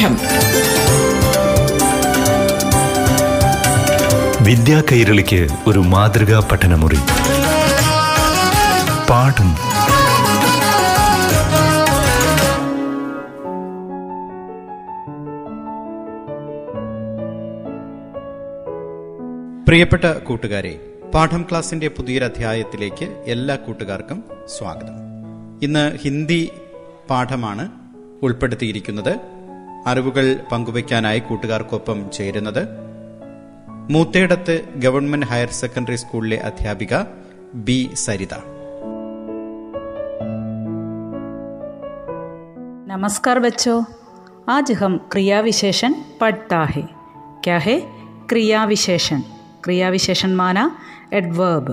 പാഠം വിദ്യാ കൈരളിക്ക് ഒരു മാതൃകാ പഠനമുറി. പാഠം. പ്രിയപ്പെട്ട കൂട്ടുകാരെ പാഠം ക്ലാസിന്റെ പുതിയൊരധ്യായത്തിലേക്ക് എല്ലാ കൂട്ടുകാർക്കും സ്വാഗതം. ഇന്ന് ഹിന്ദി പാഠമാണ് ഉൾപ്പെടുത്തിയിരിക്കുന്നത്. അറിവുകൾ പങ്കുവയ്ക്കാനായി കൂട്ടുകാർക്കൊപ്പം ചേരുന്നത് മൂത്തേടത്ത് ഗവൺമെന്റ് ഹയർ സെക്കൻഡറി സ്കൂളിലെ അധ്യാപിക ബി സരിത नमस्कार बच्चों आज हम क्रिया विशेषण पढ़ता है क्या है क्रिया विशेषण क्रिया विशेषण माना एडवर्ब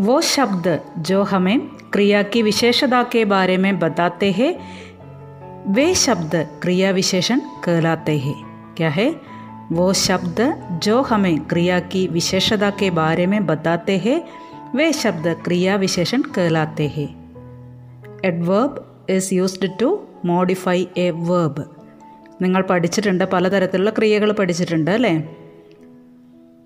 वो शब्द जो हमें क्रिया की विशेषता के बारे में बताते हैं वे शब्द क्रिया विशेषण कहलाते हैं क्या है वो शब्द जो हमें क्रिया की विशेषता के बारे में बताते हैं वे शब्द क्रिया विशेषण कहलाते हैं adverb is used to modify a verb നിങ്ങൾ പഠിച്ചിട്ടുണ്ട് പലതരത്തിലുള്ള ക്രിയകൾ പഠിച്ചിട്ടുണ്ട് അല്ലേ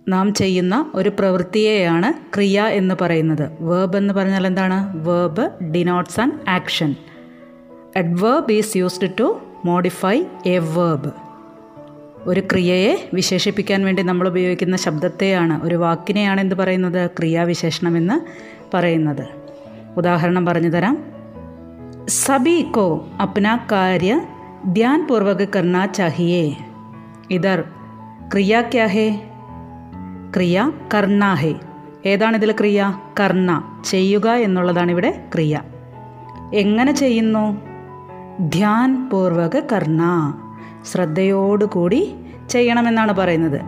നാം ചെയ്യുന്ന ഒരു പ്രവൃത്തിയെയാണ് ക്രിയ എന്ന് പറയുന്നത് വേർബ് എന്ന് പറഞ്ഞാൽ എന്താണ് verb denotes an action adverb is used to modify a verb ഒരു ക്രിയയെ വിശേഷിപ്പിക്കാൻ വേണ്ടി നമ്മൾ ഉപയോഗിക്കുന്ന ശബ്ദത്തെയാണ് ഒരു വാക്കിനെയാണ് എന്ത് പറയുന്നത്? ക്രിയാവിശേഷണമെന്ന് പറയുന്നത്. ഉദാഹരണം പറഞ്ഞു തരാം. സബി കോ അപ്ന കാര്യ ധ്യാൻപൂർവക് കർണ ചഹിയേ. ഇതർ ക്രിയ ക്യാ ഹേ? ക്രിയ കർണ ഹേ. ഏതാണിതിൽ ക്രിയ? കർണ. ചെയ്യുക എന്നുള്ളതാണ് ഇവിടെ ക്രിയ. എങ്ങനെ ചെയ്യുന്നു? ധ്യാൻ പൂർവക കർണ ശ്രദ്ധയോടുകൂടി ചെയ്യണമെന്നാണ് പറയുന്നത്.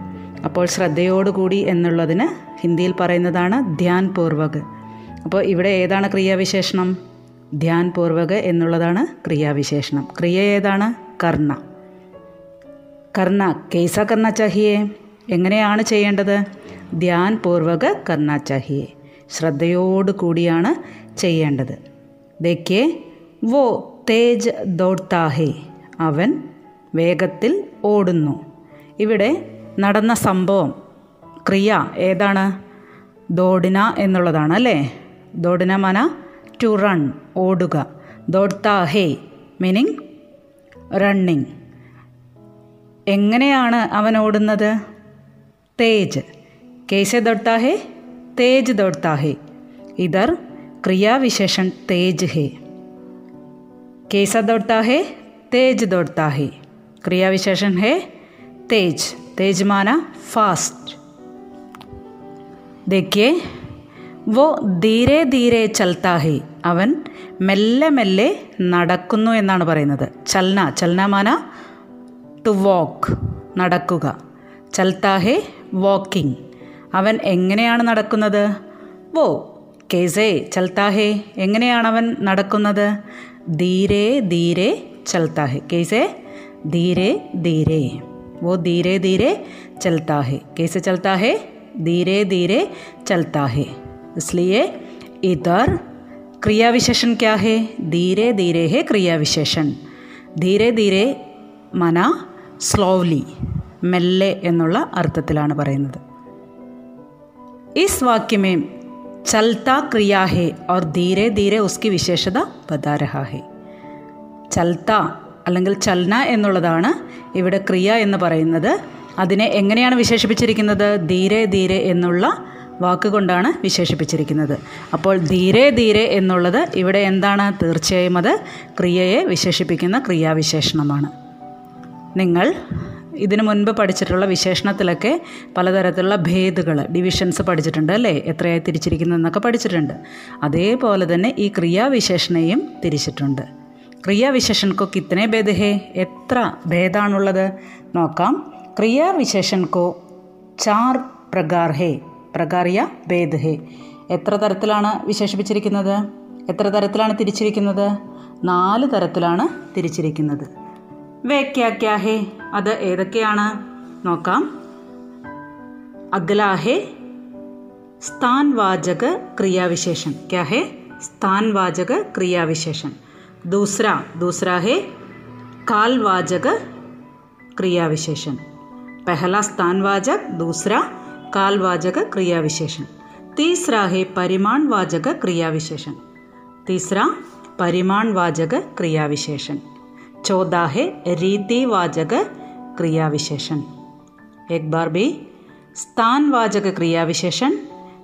അപ്പോൾ ശ്രദ്ധയോടുകൂടി എന്നുള്ളതിന് ഹിന്ദിയിൽ പറയുന്നതാണ് ധ്യാൻ പൂർവക് അപ്പോൾ ഇവിടെ ഏതാണ് ക്രിയാവിശേഷണം? ധ്യാൻ പൂർവക എന്നുള്ളതാണ് ക്രിയാവിശേഷണം. ക്രിയ ഏതാണ്? കർണ. കർണ കേസ കർണ ചഹിയെ എങ്ങനെയാണ് ചെയ്യേണ്ടത്? ധ്യാൻ പൂർവക കർണ ചഹിയെ ശ്രദ്ധയോടുകൂടിയാണ് ചെയ്യേണ്ടത്. ദേക്കേ വോ തേജ് ദോഡ്താഹേ. അവൻ വേഗത്തിൽ ഓടുന്നു. ഇവിടെ നടന്ന സംഭവം ക്രിയ ഏതാണ്? ദോഡിന എന്നുള്ളതാണ് അല്ലേ? ദോഡിന മന ടു റൺ ഓടുക. ദോഡ്താ മീനിങ് റണ്ണിങ് എങ്ങനെയാണ് അവൻ ഓടുന്നത്? തേജ്. കേസെ ദോഡ്താ തേജ് ദോഡ്താ ഹേ ഇധർ ക്രിയാവിശേഷൻ തേജ് ഹേ. കേസ ദോഡ്താ ഹേ തേജ് ദോഡ്താ ഹേ ക്രിയാവിശേഷൻ ഹേ തേജ് തേജ് മാന ഫാസ്റ്റ് देखिए വോ ധീരെ ധീരെ ചൽത്താ ഹേ അവൻ മെല്ലെ മെല്ലെ നടക്കുന്നു എന്നാണ് പറയുന്നത് ചൽന ചൽന മാന ടു വാക്ക് നടക്കുക ചൽത്താ ഹേ വാക്കിംഗ് അവൻ എങ്ങനെയാണ് നടക്കുന്നത് വോ കേസേ ചൽത്താ ഹേ എങ്ങനെയാണ് അവൻ നടക്കുന്നത് ധീരെ ധീരെ ചൽത്താ ഹേ കേസേ ധീരെ ധീരെ वो धीरे धीरे चलता है कैसे चलता है धीरे धीरे चलता है इसलिए इधर क्रिया विशेषण क्या है धीरे धीरे है क्रिया विशेषण ധീരെ ധീരെ മന സ്ലോവ്ലി മെല്ലെ എന്നുള്ള അർത്ഥത്തിലാണ് പറയുന്നത് ഇസ് വാക്യ में चलता क्रिया है और धीरे धीरे उसकी വിശേഷത ബദാരഹ ഹെ. ചൽത്ത അല്ലെങ്കിൽ ചലന എന്നുള്ളതാണ് ഇവിടെ ക്രിയ എന്ന് പറയുന്നത്. അതിനെ എങ്ങനെയാണ് വിശേഷിപ്പിച്ചിരിക്കുന്നത്? ധീരെ ധീരെ എന്നുള്ള വാക്കുകൊണ്ടാണ് വിശേഷിപ്പിച്ചിരിക്കുന്നത്. അപ്പോൾ ധീരെ ധീരെ എന്നുള്ളത് ഇവിടെ എന്താണ്? തീർച്ചയായും അത് ക്രിയയെ വിശേഷിപ്പിക്കുന്ന ക്രിയാവിശേഷണമാണ്. നിങ്ങൾ ഇതിനു മുൻപ് പഠിച്ചിട്ടുള്ള വിശേഷണത്തിലൊക്കെ പലതരത്തിലുള്ള ഭേദുകൾ ഡിവിഷൻസ് പഠിച്ചിട്ടുണ്ട് അല്ലേ? എത്രയായി തിരിച്ചിരിക്കുന്നു എന്നൊക്കെ പഠിച്ചിട്ടുണ്ട്. അതേപോലെ തന്നെ ഈ ക്രിയാവിശേഷണയും തിരിച്ചിട്ടുണ്ട്. ക്രിയാവിശേഷൻ കോ കിത്തനെ ഭേദഹേ എത്ര ഭേദാണുള്ളത്? നോക്കാം. ക്രിയാവിശേഷൻ കോ ചാർ പ്രകാർ ഹേ? പ്രകാറിയ ഭേദ് ഹേ. എത്ര തരത്തിലാണ് വിശേഷിപ്പിച്ചിരിക്കുന്നത്? എത്ര തരത്തിലാണ് തിരിച്ചിരിക്കുന്നത്? നാല് തരത്തിലാണ് തിരിച്ചിരിക്കുന്നത്. വേ ക്യാ ക്യാ ഹേ അത് ഏതൊക്കെയാണ് നോക്കാം അഗ്ലാ ഹേ സ്ഥാൻവാചക ക്രിയാവിശേഷൻ ക്യാ ഹേ സ്ഥാൻവാചക ക്രിയാവിശേഷൻ दूसरा दूसरा है कालवाचक क्रिया विशेषण पहला स्थानवाचक दूसरा कालवाचक क्रिया विशेषण तीसरा है परिमाणवाचक क्रिया विशेषण तीसरा परिमाणवाचक क्रिया विशेषण चौदह है रीतिवाचक क्रिया विशेषण एक बार भी स्थानवाचक क्रिया विशेषण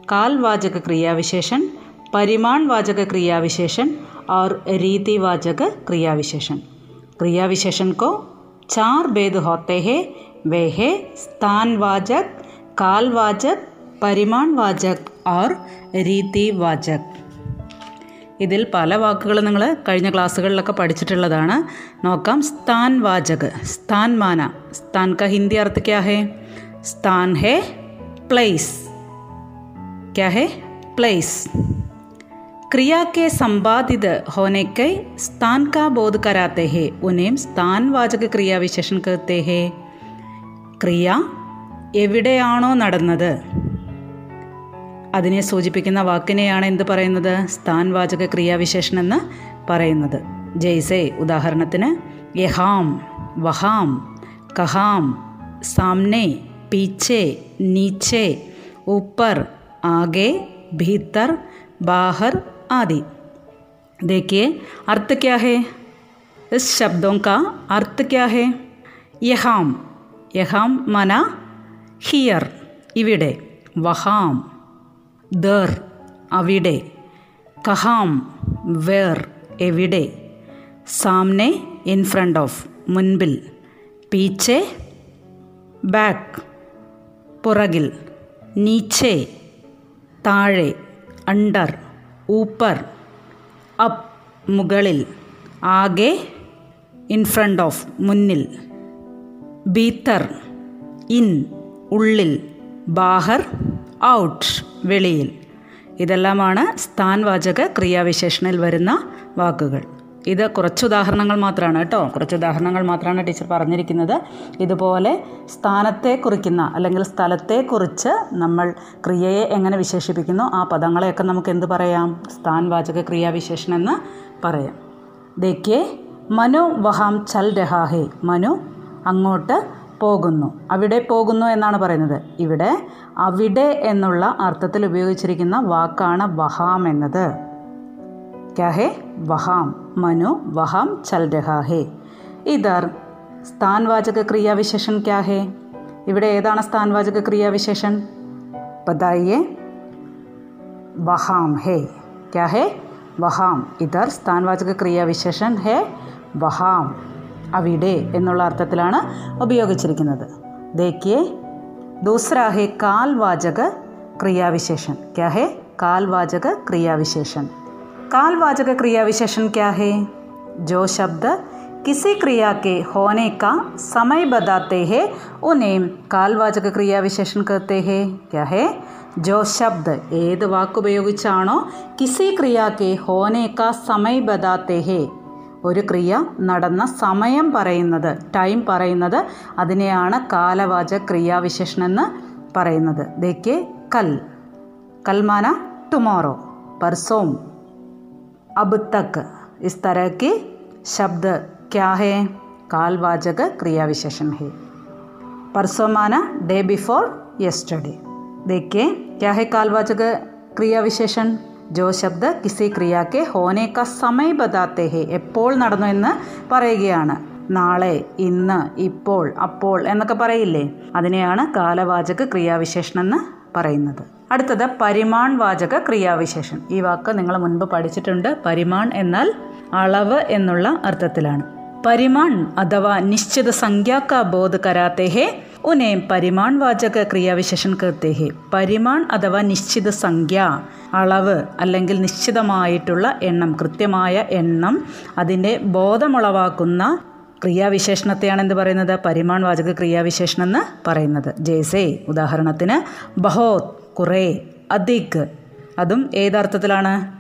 कालवाचक क्रिया विशेषण परिमाणवाचक क्रिया विशेषण और रीतिवाचक क्रिया विशेषण क्रिया विशेषण को चार भेद होते हैं। वे है स्थानवाचक कालवाचक परिमाणवाचक और रीतिवाचक ഇതിൽ പല വാക്കുകളും നിങ്ങൾ കഴിഞ്ഞ ക്ലാസ്സുകളിലൊക്കെ പഠിച്ചിട്ടുള്ളതാണ്. നോക്കാം. സ്ഥാൻ വാചക്. സ്ഥാൻ മാന. സ്ഥാൻ ക ഹിന്ദി അർത്ഥ ക്യാ ഹേ? സ്ഥാൻ ഹേ പ്ലേസ്. ക്യാ ഹേ പ്ലേസ്. ക്രിയാക്കെ സമ്പാദിത संपादित സ്ഥാൻ കാ ബോധ് का बोध ഉനേം സ്ഥാൻ വാചക ക്രിയാവിശേഷൻ कहते हैं ക്രിയ എവിടെയാണോ നടന്നത്? അതിനെ സൂചിപ്പിക്കുന്ന വാക്കിനെയാണ് എന്ത് പറയുന്നത് സ്ഥാൻവാചക ക്രിയാവിശേഷൻ എന്ന് പറയുന്നത് ജയ്സെ ഉദാഹരണത്തിന് യഹാം വഹാം കഹാം സാംനെ പീച്ചെ നീച്ചെ ऊपर आगे भीतर बाहर आदि देखिए अर्थ क्या है इस शब्दों का अर्थ क्या है यहाम यहाम माना ഹിയർ ഇവിടെ വഹാം ദർ അവിടെ കഹാം വേർ എവിടെ സാംനെ ഇൻ ഫ്രണ്ട് ഓഫ് മുൻപിൽ പീച്ചെ ബാക്ക് പുറകിൽ നീച്ചെ താഴെ അണ്ടർ ഊപ്പർ അപ്പ് മുകളിൽ ആകെ ഇൻ ഫ്രണ്ട് ഓഫ് മുന്നിൽ ബീത്തർ ഇൻ ഉള്ളിൽ ബാഹർ ഔട്ട് വെളിയിൽ. ഇതെല്ലാമാണ് സ്ഥാൻവാചക ക്രിയാവിശേഷണിൽ വരുന്ന വാക്കുകൾ. ഇത് കുറച്ച് ഉദാഹരണങ്ങൾ മാത്രമാണ് കേട്ടോ. കുറച്ച് ഉദാഹരണങ്ങൾ മാത്രമാണ് ടീച്ചർ പറഞ്ഞിരിക്കുന്നത്. ഇതുപോലെ സ്ഥാനത്തെ കുറിക്കുന്ന അല്ലെങ്കിൽ സ്ഥലത്തെക്കുറിച്ച് നമ്മൾ ക്രിയയെ എങ്ങനെ വിശേഷിപ്പിക്കുന്നു ആ പദങ്ങളെയൊക്കെ നമുക്ക് എന്ത് പറയാം? സ്ഥാൻവാചക ക്രിയാവിശേഷണം എന്ന് പറയാം. ദേക്കേ മനു വഹാം ചൽ രഹാഹേ. മനു അങ്ങോട്ട് പോകുന്നു. അവിടെ പോകുന്നു എന്നാണ് പറയുന്നത്. ഇവിടെ അവിടെ എന്നുള്ള അർത്ഥത്തിൽ ഉപയോഗിച്ചിരിക്കുന്ന വാക്കാണ് വഹാം എന്നത്. ക്യാഹെ വഹാം. മനു വഹാം ചൽ രഹാഹെ ഇതർ സ്ഥാൻവാചക ക്രിയാവിശേഷൻ ക്യാഹേ ഇവിടെ ഏതാണ് സ്ഥാൻവാചക ക്രിയാവിശേഷൻ? ബതായിയെ വഹാം ഹേ. ക്യാഹെ വഹാം. ഇതർ സ്ഥാൻവാചക ക്രിയാവിശേഷൻ ഹേ വഹാം. അവിടെ എന്നുള്ള അർത്ഥത്തിലാണ് ഉപയോഗിച്ചിരിക്കുന്നത്. ദേക്കിയെ ദൂസര ഹേ കാൽവാചക ക്രിയാവിശേഷൻ ക്യാ ഹേ കാൽവാചക ക്രിയാവിശേഷൻ कालवाचक क्रिया विशेषण क्या है जो शब्द किसी क्रिया के होने का समय बताते हैं उन्हें कालवाचक क्रिया विशेषण कहते हैं क्या है जो शब्द ഏത് വാക്ക് ഉപയോഗിച്ചാണോ കിസി ക്രിയാക്ക് ഹോനെ കാ സമയ ബതാത്തെ ഹേ ഒരു ക്രിയ നടന്ന സമയം പറയുന്നത് ടൈം പറയുന്നത് അതിനെയാണ് കാലവാചക ക്രിയാവിശേഷണം എന്ന് പറയുന്നത് ദേക്കെ കൽ കൽമാന ടുമോറോ परसों अब तक इस तरह के शब्द क्या है कालवाचक क्रिया विशेषण है परसों माना डे बिफोर यस्टरडे देखिए क्या है कालवाचक क्रिया विशेषण ജോ ശബ്ദ കിസി ക്രിയാക്കെ ഹോനേക്ക സമയബദാത്തേഹെ എപ്പോൾ നടന്നു എന്ന് പറയുകയാണ്. നാളെ ഇന്ന് ഇപ്പോൾ അപ്പോൾ എന്നൊക്കെ പറയില്ലേ? അതിനെയാണ് കാലവാചക ക്രിയാവിശേഷണം എന്ന് പറയുന്നത്. അടുത്തത് പരിമാൺ വാചക ക്രിയാവിശേഷം. ഈ വാക്ക് നിങ്ങൾ മുൻപ് പഠിച്ചിട്ടുണ്ട്. പരിമാൺ എന്നാൽ അളവ് എന്നുള്ള അർത്ഥത്തിലാണ്. പരിമാൺ അഥവാ നിശ്ചിത സംഖ്യാക്കാബോധ് കരാത്തേഹെ ഉനെ പരിമാൺ വാചക ക്രിയാവിശേഷൻ കേത്തെ ഹേ പരിമാൺ അഥവാ നിശ്ചിത സംഖ്യ അളവ് അല്ലെങ്കിൽ നിശ്ചിതമായിട്ടുള്ള എണ്ണം കൃത്യമായ എണ്ണം അതിന്റെ ബോധമുളവാക്കുന്ന ക്രിയാവിശേഷണത്തെയാണ് എന്ത് പറയുന്നത്? പരിമാൺ വാചക ക്രിയാവിശേഷണം എന്ന് പറയുന്നത്. ജേസേ ഉദാഹരണത്തിന് ബഹോത് കുറേ അധിക്. അതും ഏതർത്ഥത്തിലാണ്?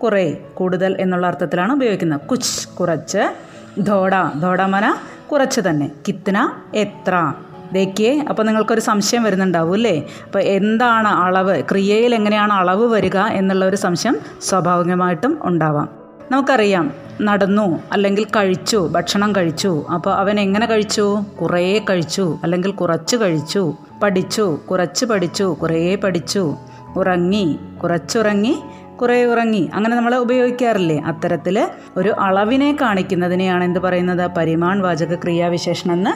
കുറേ കൂടുതൽ എന്നുള്ള അർത്ഥത്തിലാണ് ഉപയോഗിക്കുന്നത്. കുച്ച് കുറച്ച്. ധോഡ ധോഡമന കുറച്ച് തന്നെ. കിത്ന എത്ര. ദേക്കിയെ അപ്പോൾ നിങ്ങൾക്കൊരു സംശയം വരുന്നുണ്ടാവും അല്ലേ? അപ്പോൾ എന്താണ് അളവ്? ക്രിയയിൽ എങ്ങനെയാണ് അളവ് വരിക എന്നുള്ള ഒരു സംശയം സ്വാഭാവികമായിട്ടും ഉണ്ടാവാം. നമുക്കറിയാം നടന്നു അല്ലെങ്കിൽ കഴിച്ചു ഭക്ഷണം കഴിച്ചു. അപ്പോൾ അവൻ എങ്ങനെ കഴിച്ചു? കുറേ കഴിച്ചു അല്ലെങ്കിൽ കുറച്ച് കഴിച്ചു. പഠിച്ചു കുറച്ച് പഠിച്ചു കുറേ പഠിച്ചു. ഉറങ്ങി കുറച്ചുറങ്ങി കുറെ ഉറങ്ങി. അങ്ങനെ നമ്മൾ ഉപയോഗിക്കാറില്ലേ? അത്തരത്തിൽ ഒരു അളവിനെ കാണിക്കുന്നതിനെയാണ് എന്ത് പറയുന്നത്? പരിമാൺ വാചക ക്രിയാവിശേഷണം എന്ന്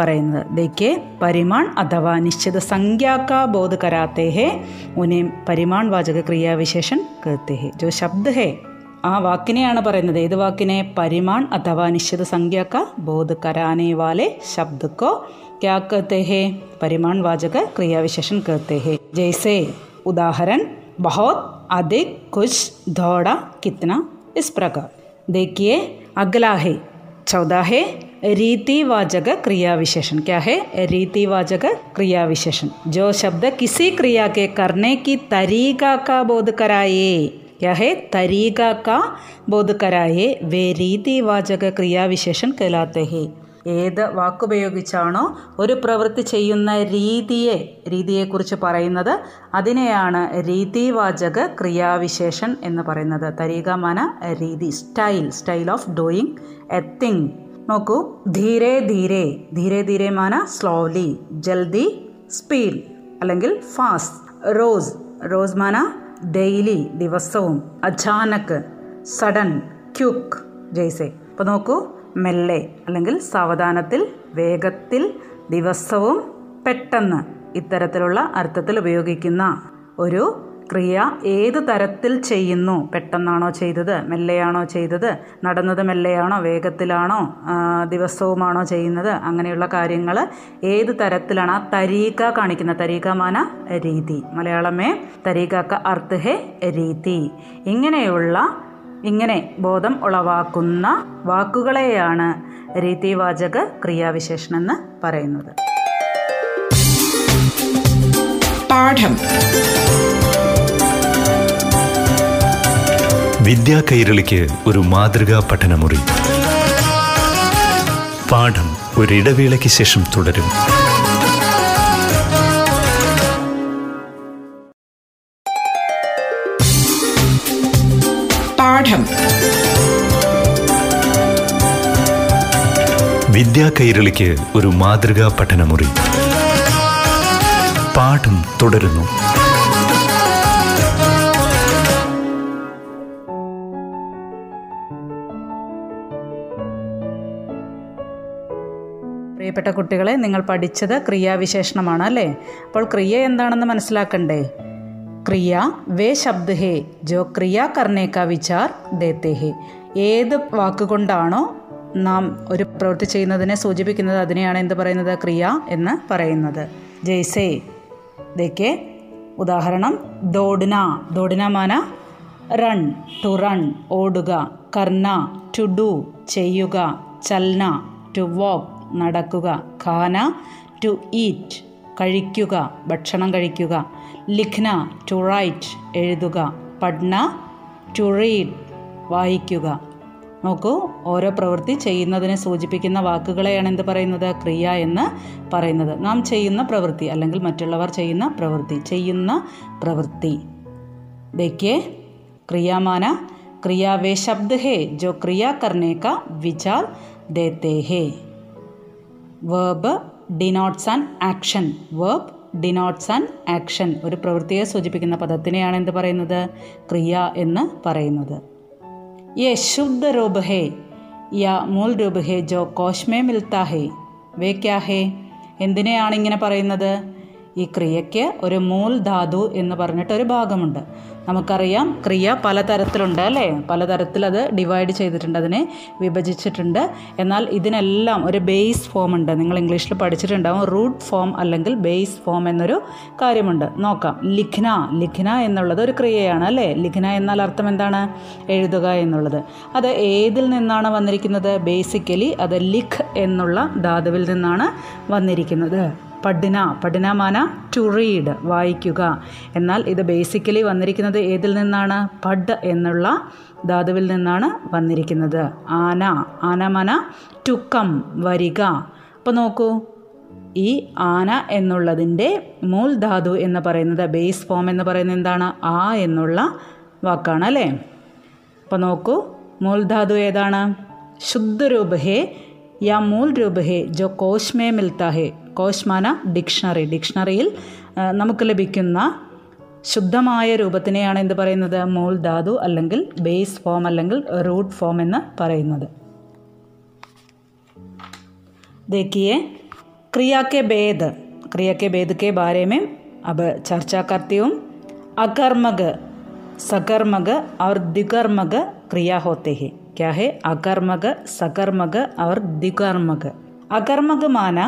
പറയുന്നത്. ദേക്കേ പരിമാൺ അഥവാ നിശ്ചിത സംഖ്യാക്കാ ബോധ കരാത്തേഹേ ഉനെ പരിമാൺ വാചക ക്രിയാവിശേഷൻ കൃത്യഹേ ജോ ശബ്ദ ഹേ. ആ വാക്കിനെയാണ് പറയുന്നത്. ഏത് വാക്കിനെ? പരിമാൺ അഥവാ നിശ്ചിത സംഖ്യാക്ക ബോധ കരാനേ വാലെ ശബ്ദക്കോ. ക്യാ കത്തെ ഹേ? പരിമാൺ വാചക ക്രിയാവിശേഷൻ കത്തെ ഹേ. ജയ്സേ ഉദാഹരൺ बहुत अधिक कुछ दौड़ा कितना? इस प्रकार। देखिए, अगला है। चौदह है रीतिवाचक क्रिया विशेषण। क्या है? रीतिवाचक क्रिया विशेषण। जो शब्द किसी क्रिया के करने की तरीका का बोध कराए। क्या है? तरीका का बोध कराए। वे रीतिवाचक क्रिया विशेषण कहलाते हैं। ഏത് വാക്കുപയോഗിച്ചാണോ ഒരു പ്രവൃത്തി ചെയ്യുന്ന രീതിയെ രീതിയെക്കുറിച്ച് പറയുന്നത്. അതിനെയാണ് രീതിവാചക ക്രിയാവിശേഷൻ എന്ന് പറയുന്നത്. തരീകമാന രീതി style style of doing a thing. നോക്കൂ. ധീരെ ധീരെ. ധീരെ ധീരെ മാന സ്ലോലി. ജൽദി സ്പീഡ് അല്ലെങ്കിൽ ഫാസ്റ്റ്. റോസ്. റോസ് മാന ഡെയിലി ദിവസവും. അചാനക്ക് സഡൻ. ക്യുക്ക്. ജയ്സെ. അപ്പോൾ നോക്കൂ. മെല്ലെ അല്ലെങ്കിൽ സാവധാനത്തിൽ വേഗത്തിൽ ദിവസവും പെട്ടെന്ന് ഇത്തരത്തിലുള്ള അർത്ഥത്തിൽ ഉപയോഗിക്കുന്ന ഒരു ക്രിയ ഏത് തരത്തിൽ ചെയ്യുന്നു? പെട്ടെന്നാണോ ചെയ്തത്? മെല്ലെയാണോ ചെയ്തത്? നടന്നത് മെല്ലെയാണോ? വേഗത്തിലാണോ? ദിവസവുമാണോ ചെയ്യുന്നത്? അങ്ങനെയുള്ള കാര്യങ്ങൾ ഏത് തരത്തിലാണ്? ആ തരീക കാണിക്കുന്ന തരീകമാന രീതി. മലയാളമേ തരീകാക്ക അർത്ഥ ഹെ രീതി. ഇങ്ങനെയുള്ള ഇങ്ങനെ ബോധം ഉളവാക്കുന്ന വാക്കുകളെയാണ് രീതിവാചക ക്രിയാവിശേഷണം എന്ന് പറയുന്നത്. പാഠം. വിദ്യാ കൈരളിക്ക് ഒരു മാതൃകാ പഠനമുറി. പാഠം ഒരിടവേളയ്ക്ക് ശേഷം തുടരും. വിദ്യാ കൈരളിക്ക് ഒരു മാതൃകാ പഠനമുറി. പാഠം തുടരുന്നു. പ്രിയപ്പെട്ട കുട്ടികളെ നിങ്ങൾ പഠിച്ചത് ക്രിയാവിശേഷണമാണ് അല്ലേ? അപ്പോൾ ക്രിയ എന്താണെന്ന് മനസ്സിലാക്കണ്ടേ? ക്രിയ വേ ശബ്ദ ഹേ ജോ ക്രിയ കർണേക്ക വിചാർ ദേത്തെ ഹേ. ഏത് വാക്കുകൊണ്ടാണോ നാം ഒരു പ്രവൃത്തി ചെയ്യുന്നതിനെ സൂചിപ്പിക്കുന്നത് അതിനെയാണ് എന്ത് പറയുന്നത്? ക്രിയ എന്ന് പറയുന്നത്. ജയ്സേ ദേക്കെ ഉദാഹരണം. ദോഡ്ന ദോഡ്ന മാന റൺ ടു റൺ ഓടുക. കർണ ടു ഡു ചെയ്യുക. ചൽന ടു വാക്ക് നടക്കുക. ഖാന ടു ഈറ്റ് കഴിക്കുക. ഭക്ഷണം കഴിക്കുക. ലിഖ്ന ടു റൈറ്റ് എഴുതുക. പഡ്ന ടു റീഡ് വായിക്കുക. നോക്കൂ ഓരോ പ്രവൃത്തി ചെയ്യുന്നതിനെ സൂചിപ്പിക്കുന്ന വാക്കുകളെയാണ് എന്ത് പറയുന്നത് ക്രിയ എന്ന് പറയുന്നത് നാം ചെയ്യുന്ന പ്രവൃത്തി അല്ലെങ്കിൽ മറ്റുള്ളവർ ചെയ്യുന്ന പ്രവൃത്തി ചെയ്യുന്ന പ്രവൃത്തി देखिए क्रिया माना क्रिया वे शब्द है जो क्रिया करने का विचार देते हैं verb denotes an action verb denotes an action ഒരു പ്രവൃത്തിയെ സൂചിപ്പിക്കുന്ന പദത്തിനെയാണ് എന്ത് പറയുന്നത് ക്രിയ എന്ന് പറയുന്നത് ये शुद्ध रूप है या मूल रूप है जो कोश में मिलता है വേ ക്യാ ഹേ എന്തിനെയാണ് ഇങ്ങനെ പറയുന്നത് ഈ ക്രിയയ്ക്ക് ഒരു മൂൽ ധാതു എന്ന് പറഞ്ഞിട്ട് ഒരു ഭാഗമുണ്ട്. നമുക്കറിയാം ക്രിയ പലതരത്തിലുണ്ട് അല്ലേ? പലതരത്തിൽ അത് ഡിവൈഡ് ചെയ്തിട്ടുണ്ട് അതിനെ വിഭജിച്ചിട്ടുണ്ട്. എന്നാൽ ഇതിനെല്ലാം ഒരു ബേസ് ഫോം ഉണ്ട്. നിങ്ങൾ ഇംഗ്ലീഷിൽ പഠിച്ചിട്ടുണ്ടാവും റൂട്ട് ഫോം അല്ലെങ്കിൽ ബേസ് ഫോം എന്നൊരു കാര്യമുണ്ട്. നോക്കാം. ലിഖ്ന. ലിഖ്ന എന്നുള്ളത് ഒരു ക്രിയയാണ് അല്ലേ? ലിഖ്ന എന്നാൽ അർത്ഥം എന്താണ്? എഴുതുക എന്നുള്ളത്. അത് ഏതിൽ നിന്നാണ് വന്നിരിക്കുന്നത്? ബേസിക്കലി അത് ലിഖ് എന്നുള്ള ധാതുവിൽ നിന്നാണ് വന്നിരിക്കുന്നത്. പഠന. മാന ടു റീഡ് വായിക്കുക. എന്നാൽ ഇത് ബേസിക്കലി വന്നിരിക്കുന്നത് ഏതിൽ നിന്നാണ്? പഡ് എന്നുള്ള ധാതുവിൽ നിന്നാണ് വന്നിരിക്കുന്നത്. ആന. ആനമന കം വരിക. അപ്പോൾ നോക്കൂ. ഈ ആന എന്നുള്ളതിന്റെ മൂൽ ധാതു എന്ന് പറയുന്നത് ബേസ് ഫോം എന്ന് പറയുന്നത് എന്താണ്? ആ എന്നുള്ള വാക്കാണ് അല്ലേ? അപ്പോൾ നോക്കൂ. മൂൽ ധാതു ഏതാണ്? ശുദ്ധരൂപ ഹേ യാ മൂൽ രൂപ ഹേ ജോ കോശ് മേ മിൽത്ത ഹേ കോശ് മാന ഡിക്ഷണറി ഡിക്ഷണറിയിൽ ആ, നമുക്ക് ലഭിക്കുന്ന ശുദ്ധമായ രൂപത്തിനെയാണ് എന്ത് പറയുന്നത് മൂൽധാതു അല്ലെങ്കിൽ ബേസ് ഫോം അല്ലെങ്കിൽ റൂട്ട് ഫോം എന്ന് പറയുന്നത് देखिए क्रिया के भेद क्रिया के भेद के बारे में अब चर्चा करती हूँ अकर्मक सकर्मक और द्विकर्मक क्रिया होते हैं क्या है अकर्मक सकर्मक और द्विकर्मक അകർമ്മക മാന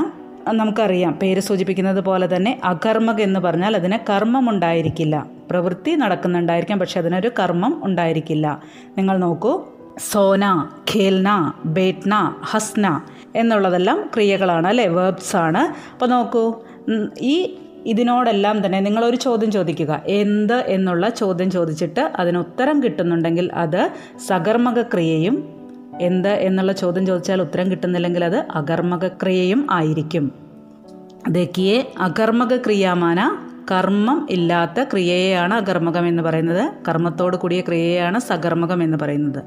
നമുക്കറിയാം പേര് സൂചിപ്പിക്കുന്നത് പോലെ തന്നെ അകർമ്മക എന്ന് പറഞ്ഞാൽ അതിന് കർമ്മം ഉണ്ടായിരിക്കില്ല പ്രവൃത്തി നടക്കുന്നുണ്ടായിരിക്കാം പക്ഷെ അതിനൊരു കർമ്മം ഉണ്ടായിരിക്കില്ല നിങ്ങൾ നോക്കൂ സോന ഖേൽന ബേട്ന ഹസ്ന എന്നുള്ളതെല്ലാം ക്രിയകളാണ് അല്ലേ വേർബ്സ് ആണ് അപ്പോൾ നോക്കൂ ഉം, ഈ ഇതിനോടെല്ലാം തന്നെ നിങ്ങളൊരു ചോദ്യം ചോദിക്കുക. എന്ത് എന്നുള്ള ചോദ്യം ചോദിച്ചിട്ട് അതിന് ഉത്തരം കിട്ടുന്നുണ്ടെങ്കിൽ അത് സകർമ്മക ക്രിയയും എന്ത് എന്നുള്ള ചോദ്യം ചോദിച്ചാൽ ഉത്തരം കിട്ടുന്നില്ലെങ്കിൽ അത് അകർമ്മക ക്രിയയും ആയിരിക്കും. ദേക്കിയെ അകർമ്മക ക്രിയാമാന കർമ്മം ഇല്ലാത്ത ക്രിയയെയാണ് അകർമ്മകം എന്ന് പറയുന്നത്. കർമ്മത്തോട് കൂടിയ ക്രിയയെയാണ് സകർമ്മകം എന്ന് പറയുന്നത്.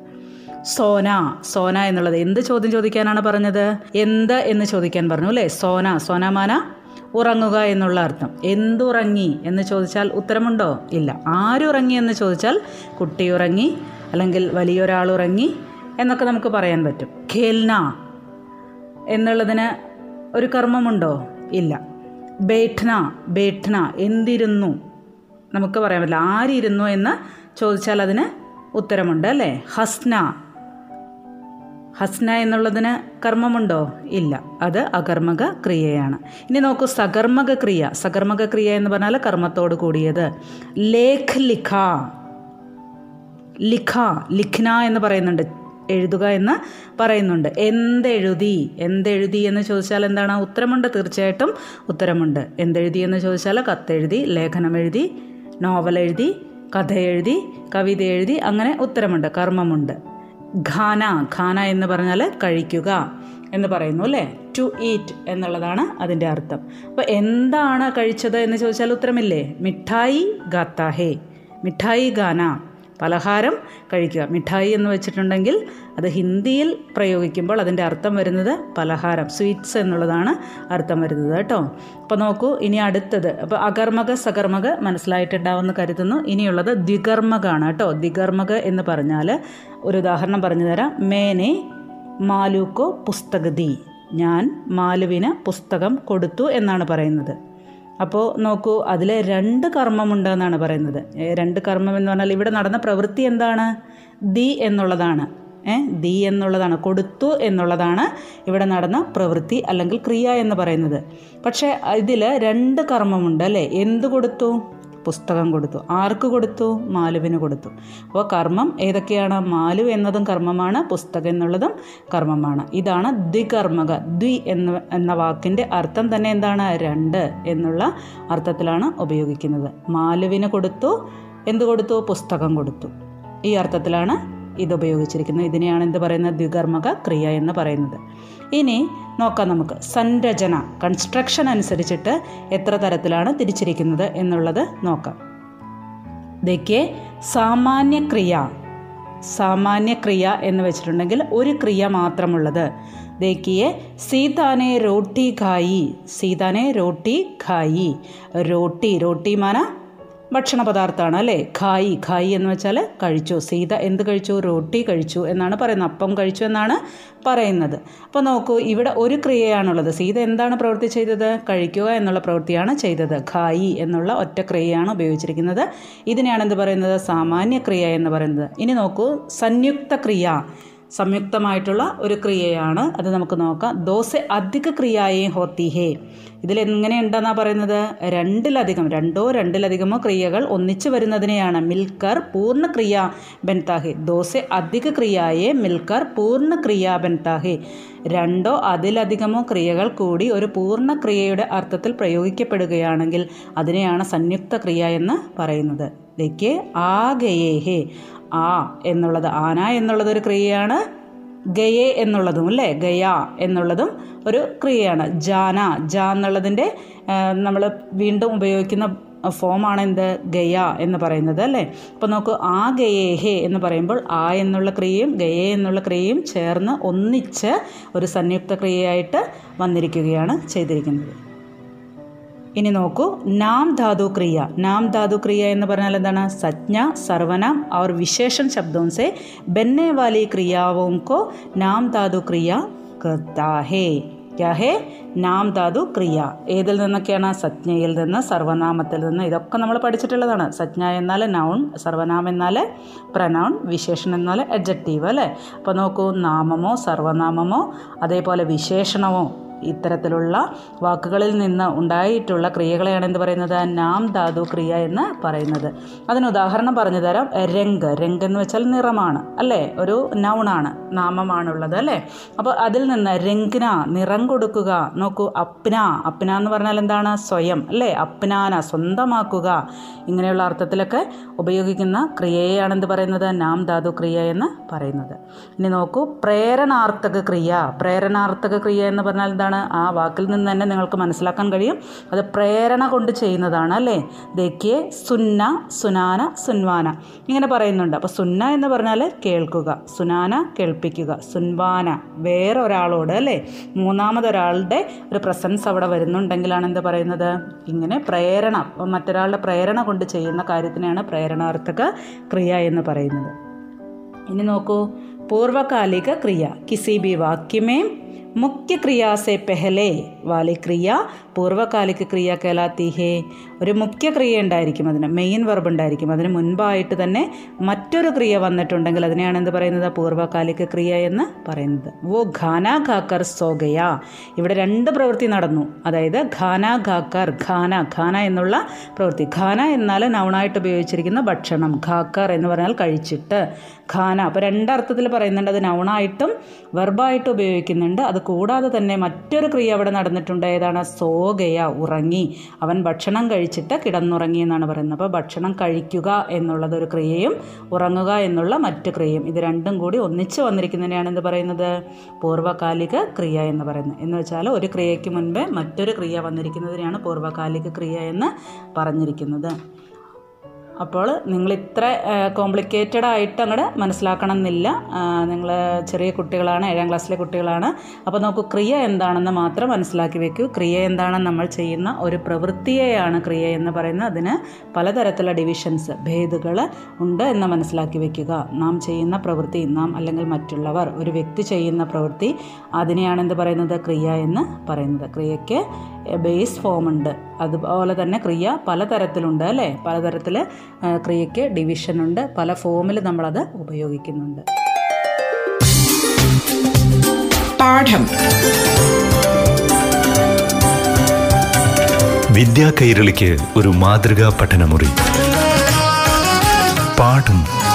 സോന സോന എന്നുള്ളത് എന്ത് ചോദ്യം ചോദിക്കാനാണ് പറഞ്ഞത്? എന്ത് എന്ന് ചോദിക്കാൻ പറഞ്ഞു അല്ലേ? സോന സോനമാന ഉറങ്ങുക എന്നുള്ള അർത്ഥം. എന്തുറങ്ങി എന്ന് ചോദിച്ചാൽ ഉത്തരമുണ്ടോ? ഇല്ല. ആരുറങ്ങി എന്ന് ചോദിച്ചാൽ കുട്ടി ഉറങ്ങി അല്ലെങ്കിൽ വലിയൊരാൾ ഉറങ്ങി എന്നൊക്കെ നമുക്ക് പറയാൻ പറ്റും. ഖേൽന എന്നുള്ളതിന് ഒരു കർമ്മമുണ്ടോ? ഇല്ല. ബേഠ്ന ബേഠ്ന എന്തിരുന്നു? നമുക്ക് പറയാൻ പറ്റില്ല. ആരിരുന്നു എന്ന് ചോദിച്ചാൽ അതിന് ഉത്തരമുണ്ട് അല്ലേ? ഹസ്ന ഹസ്ന എന്നുള്ളതിന് കർമ്മമുണ്ടോ? ഇല്ല. അത് അകർമ്മക ക്രിയയാണ്. ഇനി നോക്കൂ സകർമ്മക ക്രിയ. സകർമ്മക ക്രിയ എന്ന് പറഞ്ഞാൽ കർമ്മത്തോട് കൂടിയത്. ലേഖ് ലിഖ. ലിഖ ലിഖ്ന എന്ന് പറയുന്നുണ്ട്. എഴുതുക എന്ന് പറയുന്നുണ്ട്. എന്തെഴുതി? എന്തെഴുതി എന്ന് ചോദിച്ചാൽ എന്താണ്? ഉത്തരമുണ്ട് തീർച്ചയായിട്ടും ഉത്തരമുണ്ട്. എന്തെഴുതി എന്ന് ചോദിച്ചാൽ കത്തെഴുതി ലേഖനം എഴുതി നോവൽ എഴുതി കഥ എഴുതി കവിത എഴുതി അങ്ങനെ ഉത്തരമുണ്ട് കർമ്മമുണ്ട്. ഖാന ഖാന എന്ന് പറഞ്ഞാൽ കഴിക്കുക എന്ന് പറയുന്നു അല്ലേ? ടു ഈറ്റ് എന്നുള്ളതാണ് അതിന്റെ അർത്ഥം. അപ്പോൾ എന്താണ് കഴിച്ചത് എന്ന് ചോദിച്ചാൽ ഉത്തരമില്ലേ? മിഠായി ഗാത്താഹേ. മിഠായി ഗാന. പലഹാരം കഴിക്കുക. മിഠായി എന്ന് വെച്ചിട്ടുണ്ടെങ്കിൽ അത് ഹിന്ദിയിൽ പ്രയോഗിക്കുമ്പോൾ അതിന്റെ അർത്ഥം വരുന്നത് പലഹാരം സ്വീറ്റ്സ് എന്നുള്ളതാണ് അർത്ഥം വരുന്നത് കേട്ടോ. അപ്പോൾ നോക്കൂ ഇനി അടുത്തത്. അപ്പോൾ അകർമ്മക സകർമ്മക മനസ്സിലായിട്ടുണ്ടാവുമെന്ന് കരുതുന്നു. ഇനിയുള്ളത് ദ്വികർമ്മകാണ് കേട്ടോ. ദ്വികർമ്മക എന്ന് പറഞ്ഞാൽ ഒരു ഉദാഹരണം പറഞ്ഞു തരാം. മേനെ മാലൂക്കോ പുസ്തകതി. ഞാൻ മാലുവിന് പുസ്തകം കൊടുത്തു എന്നാണ് പറയുന്നത്. അപ്പോൾ നോക്കൂ അതിൽ രണ്ട് കർമ്മമുണ്ടെന്നാണ് പറയുന്നത്. രണ്ട് കർമ്മം എന്ന് പറഞ്ഞാൽ ഇവിടെ നടന്ന പ്രവൃത്തി എന്താണ്? ദി എന്നുള്ളതാണ്. ദി എന്നുള്ളതാണ്. കൊടുത്തു എന്നുള്ളതാണ് ഇവിടെ നടന്ന പ്രവൃത്തി അല്ലെങ്കിൽ ക്രിയ എന്ന് പറയുന്നത്. പക്ഷേ ഇതിൽ രണ്ട് കർമ്മമുണ്ട് അല്ലേ? എന്ത് കൊടുത്തു? പുസ്തകം കൊടുത്തു. ആർക്ക് കൊടുത്തു? മാലുവിന് കൊടുത്തു. അപ്പോൾ കർമ്മം ഏതൊക്കെയാണ്? മാലു എന്നതും കർമ്മമാണ് പുസ്തകം എന്നുള്ളതും കർമ്മമാണ്. ഇതാണ് ദ്വികർമ്മക ദ്വി എന്ന എന്ന വാക്കിന്റെ അർത്ഥം തന്നെ എന്താണ്? രണ്ട് എന്നുള്ള അർത്ഥത്തിലാണ് ഉപയോഗിക്കുന്നത്. മാലുവിന് കൊടുത്തു എന്ത് കൊടുത്തു? പുസ്തകം കൊടുത്തു. ഈ അർത്ഥത്തിലാണ് ഇതുപയോഗിച്ചിരിക്കുന്നത്. ഇതിനെയാണ് എന്ത് പറയുന്നത്? ദ്വികർമ്മക ക്രിയ എന്ന് പറയുന്നത്. ഇനി നോക്കാം നമുക്ക്. സംരചന കൺസ്ട്രക്ഷൻ അനുസരിച്ചിട്ട് എത്ര തരത്തിലാണ് തിരിച്ചിരിക്കുന്നത് എന്നുള്ളത് നോക്കാം. ഇതൊക്കെ സാമാന്യക്രിയ സാമാന്യക്രിയ എന്ന് വെച്ചിട്ടുണ്ടെങ്കിൽ ഒരു ക്രിയ മാത്രമുള്ളത്. ദേക്കിയെ സീതാനെ റോട്ടി ഖായി സീതാനെ റോട്ടി ഖായി റോട്ടി റോട്ടി മാന ഭക്ഷണ പദാർത്ഥമാണ് അല്ലേ ഖായി ഖായി എന്ന് വെച്ചാൽ കഴിച്ചു? സീത എന്ത് കഴിച്ചു? റോട്ടി കഴിച്ചു എന്നാണ് പറയുന്നത്. അപ്പം കഴിച്ചു എന്നാണ് പറയുന്നത്. അപ്പോൾ നോക്കൂ ഇവിടെ ഒരു ക്രിയയാണുള്ളത്. സീത എന്താണ് പ്രവൃത്തി ചെയ്തത്? കഴിക്കുക എന്നുള്ള പ്രവൃത്തിയാണ് ചെയ്തത്. ഖായി എന്നുള്ള ഒറ്റ ക്രിയയാണ് ഉപയോഗിച്ചിരിക്കുന്നത്. ഇതിനെയാണ് എന്ത് പറയുന്നത്? സാമാന്യ ക്രിയ എന്ന് പറയുന്നത്. ഇനി നോക്കൂ സംയുക്ത ക്രിയ സംയുക്തമായിട്ടുള്ള ഒരു ക്രിയയാണ്. അത് നമുക്ക് നോക്കാം. ദോസ അധിക ക്രിയായേ ഹോത്തി ഹേ ഇതിലെങ്ങനെയുണ്ടെന്നാണ് പറയുന്നത്? രണ്ടിലധികം രണ്ടോ രണ്ടിലധികമോ ക്രിയകൾ ഒന്നിച്ചു വരുന്നതിനെയാണ് മിൽക്കർ പൂർണ ക്രിയ ബൻതാഹെ. ദോസ അധിക ക്രിയായെ മിൽക്കർ പൂർണ ക്രിയ ബൻതാഹെ. രണ്ടോ അതിലധികമോ ക്രിയകൾ കൂടി ഒരു പൂർണ ക്രിയയുടെ അർത്ഥത്തിൽ പ്രയോഗിക്കപ്പെടുകയാണെങ്കിൽ അതിനെയാണ് സംയുക്ത ക്രിയ എന്ന് പറയുന്നത്. ലേക്ക് ആകയേഹേ. ആ എന്നുള്ളത് ആന എന്നുള്ളത് ഒരു ക്രിയയാണ് ഗയെ എന്നുള്ളതും അല്ലേ? ഗയ എന്നുള്ളതും ഒരു ക്രിയയാണ്. ജാന ജ എന്നുള്ളതിന്റെ നമ്മൾ വീണ്ടും ഉപയോഗിക്കുന്ന ഫോമാണ് എന്ത്? ഗയ എന്ന് പറയുന്നത് അല്ലേ? അപ്പോൾ നോക്കൂ ആ ഗയേഹേ എന്ന് പറയുമ്പോൾ ആ എന്നുള്ള ക്രിയയും ഗയേ എന്നുള്ള ക്രിയയും ചേർന്ന് ഒന്നിച്ച് ഒരു സംയുക്ത ക്രിയയായിട്ട് വന്നിരിക്കുകയാണ് ചെയ്തിരിക്കുന്നത്. ഇനി നോക്കൂ നാം ധാതു ക്രിയ. നാം ധാതു ക്രിയ എന്ന് പറഞ്ഞാൽ എന്താണ്? സജ്ഞ സർവനാം അവർ വിശേഷൻ ശബ്ദവും സെ ബെന്നെ വാലി ക്രിയാവും കോ നാം ധാതു ക്രിയ കത്താഹേ ക്യാഹേ നാം ധാതു ക്രിയ. ഏതിൽ നിന്നൊക്കെയാണ്? സജ്ഞയിൽ നിന്ന് സർവനാമത്തിൽ നിന്ന്. ഇതൊക്കെ നമ്മൾ പഠിച്ചിട്ടുള്ളതാണ്. സജ്ഞ എന്നാൽ നൗൺ സർവനാമ എന്നാൽ പ്രനൗൺ വിശേഷണം എന്നാൽ അഡ്ജക്റ്റീവ് അല്ലേ? അപ്പോൾ നോക്കൂ നാമമോ സർവനാമമോ അതേപോലെ വിശേഷണമോ ഇത്തരത്തിലുള്ള വാക്കുകളിൽ നിന്ന് ഉണ്ടായിട്ടുള്ള ക്രിയകളെയാണ് എന്ത് പറയുന്നത്? നാം ധാതു ക്രിയ എന്ന് പറയുന്നത്. അതിന് ഉദാഹരണം പറഞ്ഞു തരാം. രംഗ്. രംഗ് എന്ന് വെച്ചാൽ നിറമാണ് അല്ലേ? ഒരു നൗണാണ് നാമമാണുള്ളത് അല്ലേ? അപ്പോൾ അതിൽ നിന്ന് രംഗ്ന നിറം കൊടുക്കുക. നോക്കൂ അപ്ന. അപ്ന എന്ന് പറഞ്ഞാൽ എന്താണ്? സ്വയം അല്ലേ? അപ്നാന സ്വന്തമാക്കുക. ഇങ്ങനെയുള്ള അർത്ഥത്തിലൊക്കെ ഉപയോഗിക്കുന്ന ക്രിയയെയാണ് എന്ത് പറയുന്നത്? നാം ധാതു ക്രിയ എന്ന് പറയുന്നത്. ഇനി നോക്കൂ പ്രേരണാർത്ഥക ക്രിയ. പ്രേരണാർത്ഥക ക്രിയ എന്ന് പറഞ്ഞാൽ എന്താണ്? എന്താണ് ആ വാക്കിൽ നിന്ന് തന്നെ നിങ്ങൾക്ക് മനസ്സിലാക്കാൻ കഴിയും. അത് പ്രേരണ കൊണ്ട് ചെയ്യുന്നതാണ് അല്ലേ? ദക്കിയെ സുന്ന സുനാന സുൻവാന. ഇങ്ങനെ പറയുന്നുണ്ട്. അപ്പോൾ സുന്ന എന്ന് പറഞ്ഞാൽ കേൾക്കുക സുനാന കേൾപ്പിക്കുക സുൻവാന വേറെ ഒരാളോട് അല്ലേ? മൂന്നാമതൊരാളുടെ ഒരു പ്രസൻസ് അവിടെ വരുന്നുണ്ടെങ്കിലാണ് എന്ത് പറയുന്നത്? ഇങ്ങനെ പ്രേരണ മറ്റൊരാളുടെ പ്രേരണ കൊണ്ട് ചെയ്യുന്ന കാര്യത്തിനെയാണ് പ്രേരണാർത്ഥക ക്രിയ എന്ന് പറയുന്നത്. ഇനി നോക്കൂ പൂർവകാലിക ക്രിയ കിസിബി വാക്യമേം मुख्य क्रिया से पहले वाली क्रिया പൂർവ്വകാലിക ക്രിയ കലാത്തി ഹേ ഒരു മുഖ്യ ക്രിയ ഉണ്ടായിരിക്കും അതിന് മെയിൻ വെർബ് ഉണ്ടായിരിക്കും അതിന് മുൻപായിട്ട് തന്നെ മറ്റൊരു ക്രിയ വന്നിട്ടുണ്ടെങ്കിൽ അതിനെയാണ് എന്ത് പറയുന്നത് പൂർവ്വകാലിക ക്രിയ എന്ന് പറയുന്നത് വോ ഖാന ഖാക്കർ സോഗയ ഇവിടെ രണ്ട് പ്രവൃത്തി നടന്നു അതായത് ഖാന ഖാക്കർ ഖാന ഖാന എന്നുള്ള പ്രവൃത്തി ഖാന എന്നാൽ നൗണായിട്ട് ഉപയോഗിച്ചിരിക്കുന്ന ഭക്ഷണം ഖാക്കർ എന്ന് പറഞ്ഞാൽ കഴിച്ചിട്ട് ഖാന അപ്പോൾ രണ്ടർത്ഥത്തിൽ പറയുന്നുണ്ട് അത് നൗണായിട്ടും വെർബായിട്ടും ഉപയോഗിക്കുന്നുണ്ട് അത് കൂടാതെ തന്നെ മറ്റൊരു ക്രിയ അവിടെ നടന്നിട്ടുണ്ട്. ഏതാണ്? സോഗയ ഉറങ്ങി. അവൻ ഭക്ഷണം കഴിച്ചിട്ട് കിടന്നുറങ്ങി എന്നാണ് പറയുന്നത്. അപ്പോൾ ഭക്ഷണം കഴിക്കുക എന്നുള്ളതൊരു ക്രിയയും ഉറങ്ങുക എന്നുള്ള മറ്റു ക്രിയയും. ഇത് രണ്ടും കൂടി ഒന്നിച്ച് വന്നിരിക്കുന്നതിനെയാണ് എന്ത് പറയുന്നത്? പൂർവകാലിക ക്രിയ എന്ന് പറയുന്നത്. എന്ന് വെച്ചാൽ ഒരു ക്രിയയ്ക്ക് മുൻപേ മറ്റൊരു ക്രിയ വന്നിരിക്കുന്നതിനെയാണ് പൂർവകാലിക ക്രിയ എന്ന് പറഞ്ഞിരിക്കുന്നത്. അപ്പോൾ നിങ്ങൾ ഇത്ര കോംപ്ലിക്കേറ്റഡ് ആയിട്ട് അങ്ങോട്ട് മനസ്സിലാക്കണം എന്നില്ല നിങ്ങൾ ചെറിയ കുട്ടികളാണ് ഏഴാം ക്ലാസ്സിലെ കുട്ടികളാണ്. അപ്പോൾ നമുക്ക് ക്രിയ എന്താണെന്ന് മാത്രം മനസ്സിലാക്കി വെക്കൂ. ക്രിയ എന്താണെന്ന് നമ്മൾ ചെയ്യുന്ന ഒരു പ്രവൃത്തിയെയാണ് ക്രിയ എന്ന് പറയുന്നത്. അതിന് പലതരത്തിലുള്ള ഡിവിഷൻസ് ഭേദുകൾ ഉണ്ട് എന്ന് മനസ്സിലാക്കി വെക്കുക. നാം ചെയ്യുന്ന പ്രവൃത്തി നാം അല്ലെങ്കിൽ മറ്റുള്ളവർ ഒരു വ്യക്തി ചെയ്യുന്ന പ്രവൃത്തി അതിനെയാണ് എന്ത് പറയുന്നത്? ക്രിയ എന്ന് പറയുന്നത്. ക്രിയയ്ക്ക് ബേസ് ഫോം ഉണ്ട്. അതുപോലെ തന്നെ ക്രിയ പലതരത്തിലുണ്ട് അല്ലേ? പലതരത്തിൽ ക്രിയയ്ക്ക് ഡിവിഷൻ ഉണ്ട്. പല ഫോമിൽ നമ്മളത് ഉപയോഗിക്കുന്നുണ്ട്. പാഠം. വിദ്യാ കൈരളിക്ക് ഒരു മാതൃകാ പഠനമുറി. പാഠം.